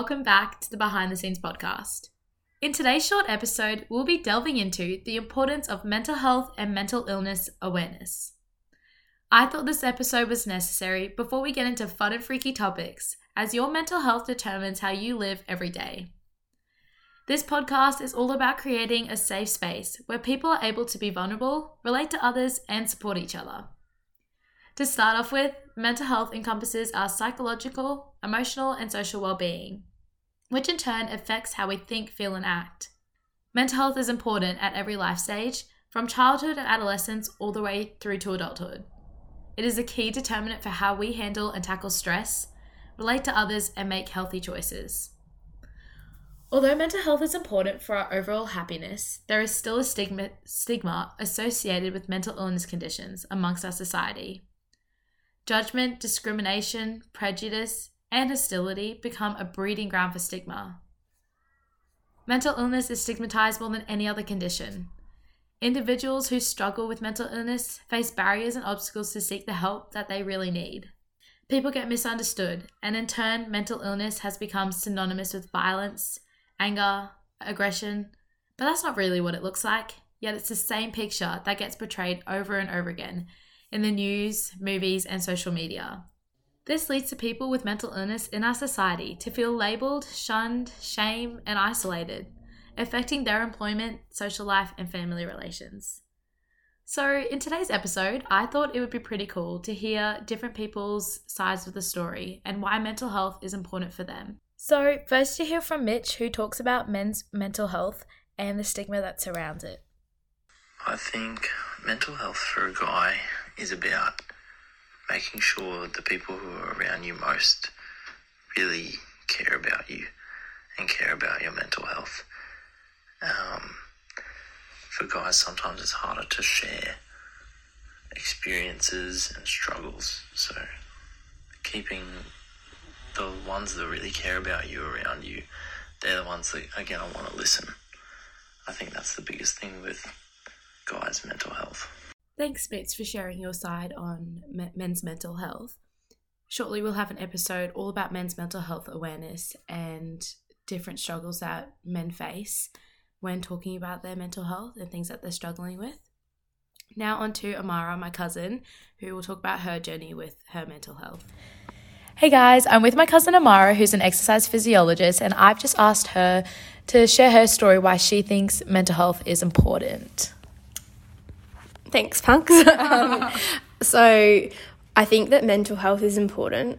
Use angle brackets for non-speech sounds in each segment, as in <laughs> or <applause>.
welcome back to the Behind the Scenes podcast. In today's short episode, we'll be delving into the importance of mental health and mental illness awareness. I thought this episode was necessary before we get into fun and freaky topics, as your mental health determines how you live every day. This podcast is all about creating a safe space where people are able to be vulnerable, relate to others, and support each other. To start off with, mental health encompasses our psychological, emotional, and social well being, which in turn affects how we think, feel, and act. Mental health is important at every life stage, from childhood and adolescence all the way through to adulthood. It is a key determinant for how we handle and tackle stress, relate to others, and make healthy choices. Although mental health is important for our overall happiness, there is still a stigma, stigma associated with mental illness conditions amongst our society. Judgment, discrimination, prejudice, and hostility become a breeding ground for stigma. Mental illness is stigmatized more than any other condition. Individuals who struggle with mental illness face barriers and obstacles to seek the help that they really need. People get misunderstood, and in turn, mental illness has become synonymous with violence, anger, aggression, but that's not really what it looks like. Yet it's the same picture that gets portrayed over and over again in the news, movies, and social media. This leads to people with mental illness in our society to feel labelled, shunned, shamed, and isolated, affecting their employment, social life, and family relations. So, in today's episode, I thought it would be pretty cool to hear different people's sides of the story and why mental health is important for them. So, first, you hear from Mitch, who talks about men's mental health and the stigma that surrounds it. I think mental health for a guy is about making sure the people who are around you most really care about you and care about your mental health. Um, for guys, sometimes it's harder to share experiences and struggles. So, keeping the ones that really care about you around you, they're the ones that are going to want to listen. I think that's the biggest thing with guys' mental health. Thanks, Mitch, for sharing your side on men's mental health. Shortly, we'll have an episode all about men's mental health awareness and different struggles that men face when talking about their mental health and things that they're struggling with. Now, on to Amara, my cousin, who will talk about her journey with her mental health. Hey guys, I'm with my cousin Amara, who's an exercise physiologist, and I've just asked her to share her story why she thinks mental health is important. Thanks, punks. <laughs> um, so, I think that mental health is important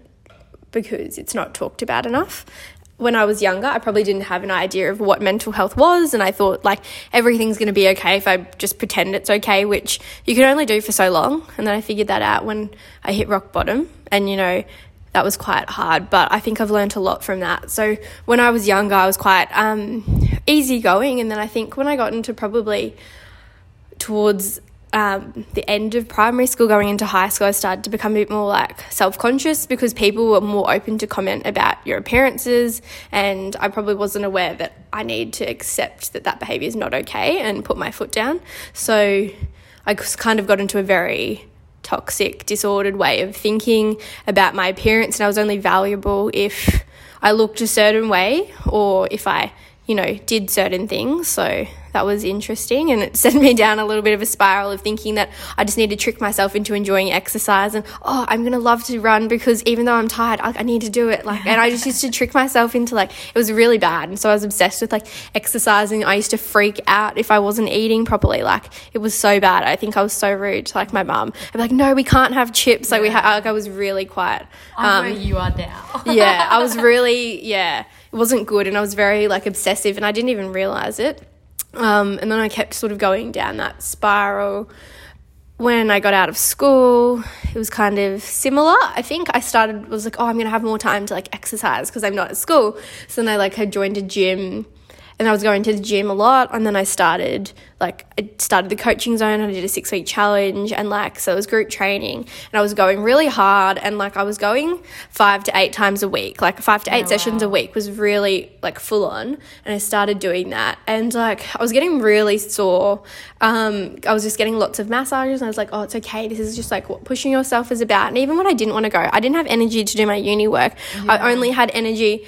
because it's not talked about enough. When I was younger, I probably didn't have an idea of what mental health was, and I thought like everything's going to be okay if I just pretend it's okay, which you can only do for so long. And then I figured that out when I hit rock bottom, and you know, that was quite hard, but I think I've learned a lot from that. So when I was younger, I was quite um, easygoing, and then I think when I got into probably towards um, the end of primary school, going into high school, I started to become a bit more like self conscious because people were more open to comment about your appearances, and I probably wasn't aware that I need to accept that that behavior is not okay and put my foot down. So I kind of got into a very toxic, disordered way of thinking about my appearance, and I was only valuable if I looked a certain way or if I, you know, did certain things. So that was interesting and it <laughs> sent me down a little bit of a spiral of thinking that I just need to trick myself into enjoying exercise and oh I'm gonna love to run because even though I'm tired I, I need to do it like and I just used to trick myself into like it was really bad and so I was obsessed with like exercising. I used to freak out if I wasn't eating properly like it was so bad. I think I was so rude to like my mum. I'd be like no we can't have chips like we ha- like I was really quite um, where you are now. <laughs> yeah I was really yeah it wasn't good and I was very like obsessive and I didn't even realize it um, and then I kept sort of going down that spiral. When I got out of school, it was kind of similar. I think I started was like, oh, I'm gonna have more time to like exercise because I'm not at school. So then I like had joined a gym and I was going to the gym a lot. And then I started, like, I started the coaching zone and I did a six week challenge. And, like, so it was group training. And I was going really hard. And, like, I was going five to eight times a week. Like, five to eight oh, sessions wow. a week was really, like, full on. And I started doing that. And, like, I was getting really sore. Um, I was just getting lots of massages. And I was like, oh, it's okay. This is just, like, what pushing yourself is about. And even when I didn't want to go, I didn't have energy to do my uni work. Yeah. I only had energy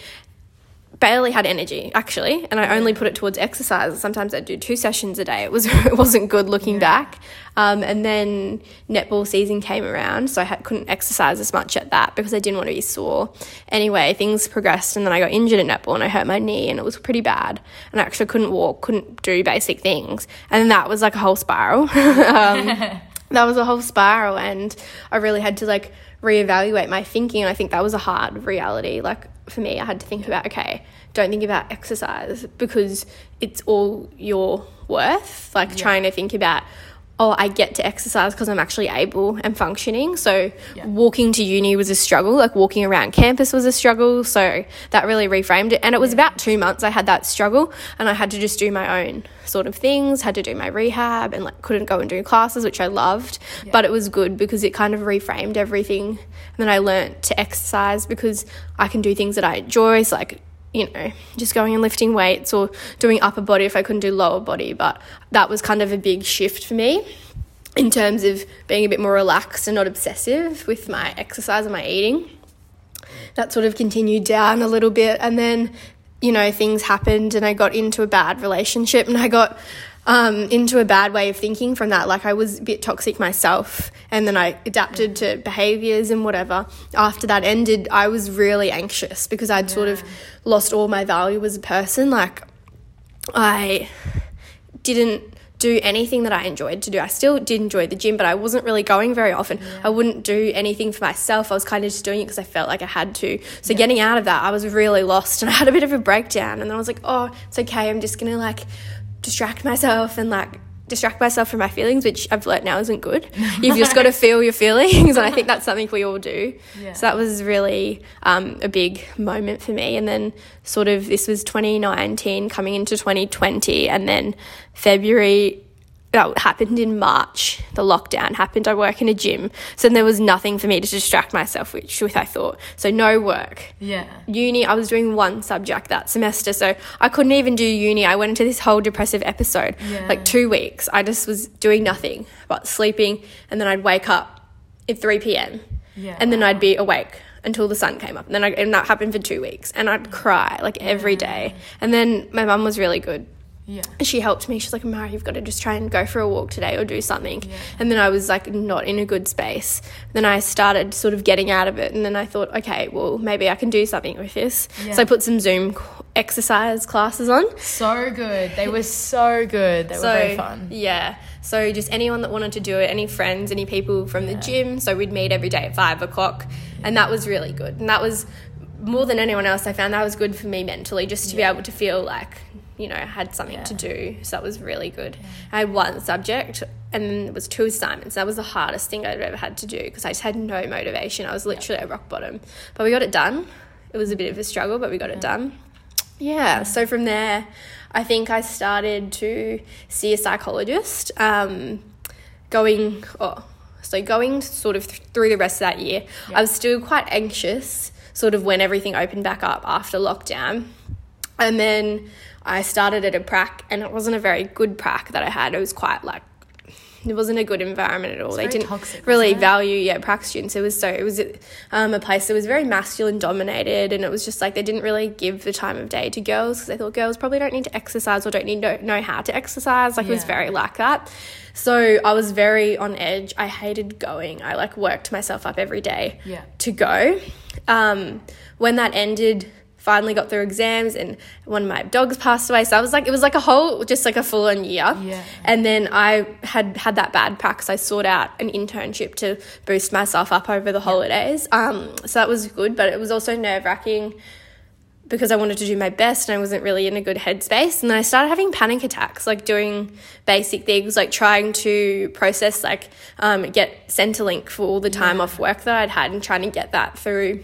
barely had energy actually, and I only put it towards exercise. Sometimes I'd do two sessions a day. It was <laughs> it wasn't good looking back. Um, and then netball season came around, so I had, couldn't exercise as much at that because I didn't want to be sore. Anyway, things progressed, and then I got injured at netball and I hurt my knee, and it was pretty bad. And I actually couldn't walk, couldn't do basic things, and that was like a whole spiral. <laughs> um, <laughs> that was a whole spiral, and I really had to like reevaluate my thinking. And I think that was a hard reality. Like for me, I had to think about okay, don't think about exercise because it's all your worth. Like trying to think about oh, I get to exercise because I'm actually able and functioning. So Yeah. walking to uni was a struggle. Like walking around campus was a struggle. So that really reframed it. And it was about two months I had that struggle, and I had to just do my own sort of things. Had to do my rehab, and like couldn't go and do classes, which I loved. But it was good because it kind of reframed everything. And then I learnt to exercise because I can do things that I enjoy. So like you know, just going and lifting weights or doing upper body if I couldn't do lower body. But that was kind of a big shift for me in terms of being a bit more relaxed and not obsessive with my exercise and my eating. That sort of continued down a little bit. And then, you know, things happened and I got into a bad relationship and I got um, into a bad way of thinking from that. Like I was a bit toxic myself and then I adapted to behaviors and whatever. After that ended, I was really anxious because I'd sort of lost all my value as a person. Like I didn't do anything that I enjoyed to do. I still did enjoy the gym, but I wasn't really going very often. I wouldn't do anything for myself. I was kind of just doing it because I felt like I had to. So getting out of that, I was really lost and I had a bit of a breakdown. And then I was like, oh, it's okay. I'm just going to like distract myself and like distract myself from my feelings, which I've learnt now isn't good. You've just got to <laughs> feel your feelings. And I think that's something we all do. Yeah. So that was really um, a big moment for me. And then, sort of, this was 2019 coming into 2020. And then February, that happened in March. The lockdown happened. I work in a gym. So there was nothing for me to distract myself with, with I thought. So no work Yeah. uni i was doing one subject that semester so i couldn't even do uni i went into this whole depressive episode Yeah. like two weeks i just was doing nothing but sleeping and then i'd wake up at 3 p.m Yeah. and then i'd be awake until the sun came up and then I, and that happened for two weeks and i'd cry like every day and then my mum was really good Yeah. she helped me. She's like, Mara, you've got to just try and go for a walk today or do something. And then I was like, not in a good space. Then I started sort of getting out of it. And then I thought, okay, well, maybe I can do something with this. Yeah. So I put some Zoom exercise classes on. So good. They were so good. They were very fun. Yeah. So just anyone that wanted to do it, any friends, any people from the gym. So we'd meet every day at five o'clock. And that was really good. And that was more than anyone else, I found that was good for me mentally, just to be able to feel like, you know, had something to do. So that was really good. I had one subject and then it was two assignments. That was the hardest thing I'd ever had to do because I just had no motivation. I was literally at rock bottom. But we got it done. It was a bit of a struggle, but we got it done. Yeah, so from there, I think I started to see a psychologist. Um, going, oh, so going sort of th- through the rest of that year, I was still quite anxious, sort of when everything opened back up after lockdown. And then I started at a prac, and it wasn't a very good prac that I had. It was quite like it wasn't a good environment at all. they didn't toxic, really value yeah prac students. It was so it was um, a place that was very masculine dominated, and it was just like they didn't really give the time of day to girls because they thought girls probably don't need to exercise or don't need to know how to exercise. Like it was very like that. So I was very on edge. I hated going. I like worked myself up every day Yeah. to go. Um, when that ended, finally got through exams, and one of my dogs passed away. So I was like, it was like a whole, just like a full on year. Yeah. And then I had had that bad practice. I sought out an internship to boost myself up over the holidays. Um, so that was good, but it was also nerve wracking because I wanted to do my best and I wasn't really in a good headspace. And then I started having panic attacks, like doing basic things, like trying to process, like um, get Centrelink for all the time off work that I'd had and trying to get that through.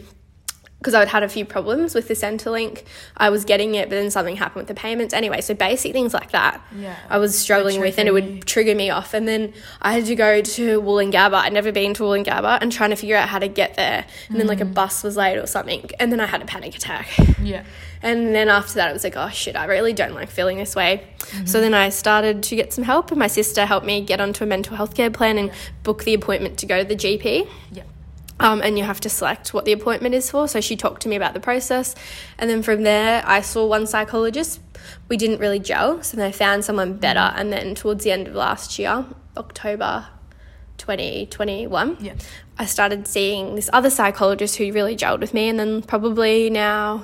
Because I'd had a few problems with the Centrelink. I was getting it, but then something happened with the payments. Anyway, so basic things like that Yeah. I was struggling with and it would trigger me off. And then I had to go to Woolloongabba. I'd never been to Woolloongabba and trying to figure out how to get there. And then like a Mm. bus was late or something. And then I had a panic attack. Yeah. And then after that, it was like, oh shit, I really don't like feeling this way. Mm-hmm. So then I started to get some help, and my sister helped me get onto a mental health care plan and book the appointment to go to the GP. Yeah. Um, and you have to select what the appointment is for. So she talked to me about the process. And then from there, I saw one psychologist. We didn't really gel. So then I found someone better. And then towards the end of last year, October 2021, Yeah. I started seeing this other psychologist who really gelled with me. And then probably now,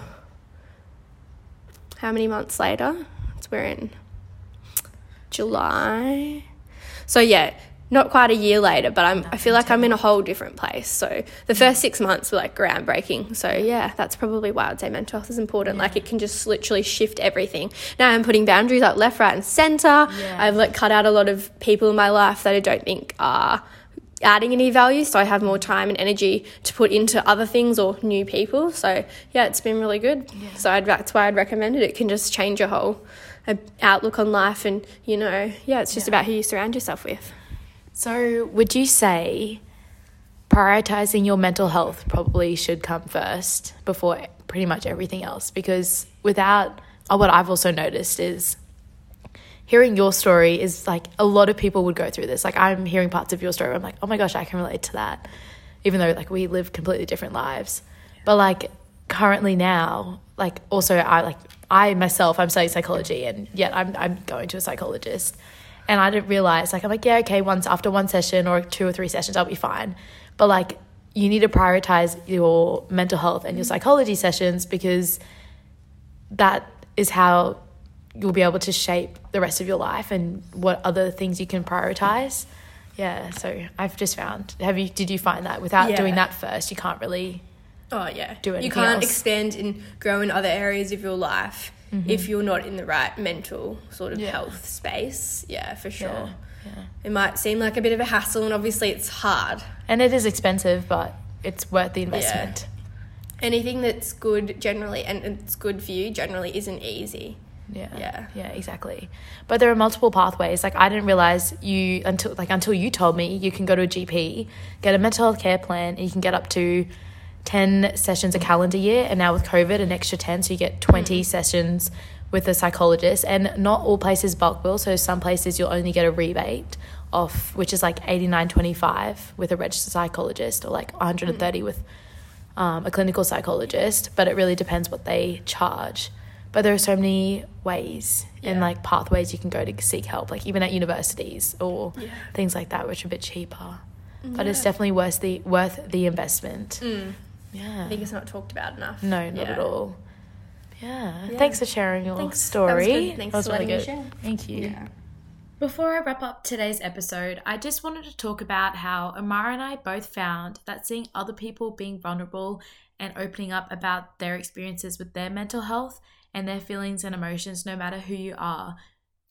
how many months later? It's we're in July. So yeah, not quite a year later, but I'm I feel like I'm in a whole different place. So the first six months were like groundbreaking. So yeah, that's probably why I'd say mental health is important. Like it can just literally shift everything. Now I'm putting boundaries like left, right, and center. Yeah. I've like cut out a lot of people in my life that I don't think are adding any value so i have more time and energy to put into other things or new people so yeah it's been really good so I'd, that's why i'd recommend it it can just change your whole uh, outlook on life and you know yeah it's just Yeah. about who you surround yourself with So, would you say prioritizing your mental health probably should come first before pretty much everything else? Because without, uh, what I've also noticed is hearing your story is like a lot of people would go through this. Like, I'm hearing parts of your story, I'm like, oh my gosh, I can relate to that, even though like we live completely different lives. But like, currently now, like, also, I like, I myself, I'm studying psychology, and yet I'm, I'm going to a psychologist. And I didn't realize, like, I'm like, yeah, okay, once after one session or two or three sessions, I'll be fine. But like, you need to prioritize your mental health and your psychology sessions because that is how you'll be able to shape the rest of your life and what other things you can prioritize. Yeah, so I've just found. Have you? Did you find that without Yeah. doing that first, you can't really? Oh yeah. do it. you can't else. expand and grow in other areas of your life if you're not in the right mental sort of Mm-hmm. Yeah. health space. Yeah, for sure. Yeah, yeah. It might seem like a bit of a hassle, and obviously it's hard. And it is expensive, but it's worth the investment. Anything that's good generally and it's good for you generally isn't easy. Yeah. Yeah. Yeah, exactly. But there are multiple pathways. Like I didn't realize you until like until you told me you can go to a GP, get a mental health care plan, and you can get up to 10 sessions a calendar year and now with COVID an extra 10 so you get 20 sessions with a psychologist and not all places bulk bill so some places you'll only get a rebate off which is like 89.25 with a registered psychologist or like 130 with um, a clinical psychologist, but it really depends what they charge. But there are so many ways and like pathways you can go to seek help, like even at universities or Yeah. things like that, which are a bit cheaper. But it's definitely worth the worth the investment. Mm. Yeah. I think it's not talked about enough. no, not Yeah. at all. Yeah. Yeah. Thanks for sharing your Thanks. That was story. good. Thanks That was for really letting me good. share. Thank you. Yeah. Before I wrap up today's episode, I just wanted to talk about how Amara and I both found that seeing other people being vulnerable and opening up about their experiences with their mental health and their feelings and emotions, no matter who you are,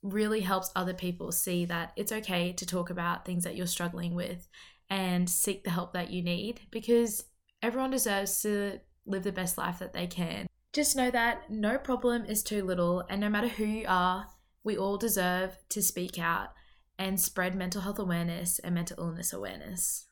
really helps other people see that it's okay to talk about things that you're struggling with and seek the help that you need because everyone deserves to live the best life that they can. Just know that no problem is too little, and no matter who you are, we all deserve to speak out and spread mental health awareness and mental illness awareness.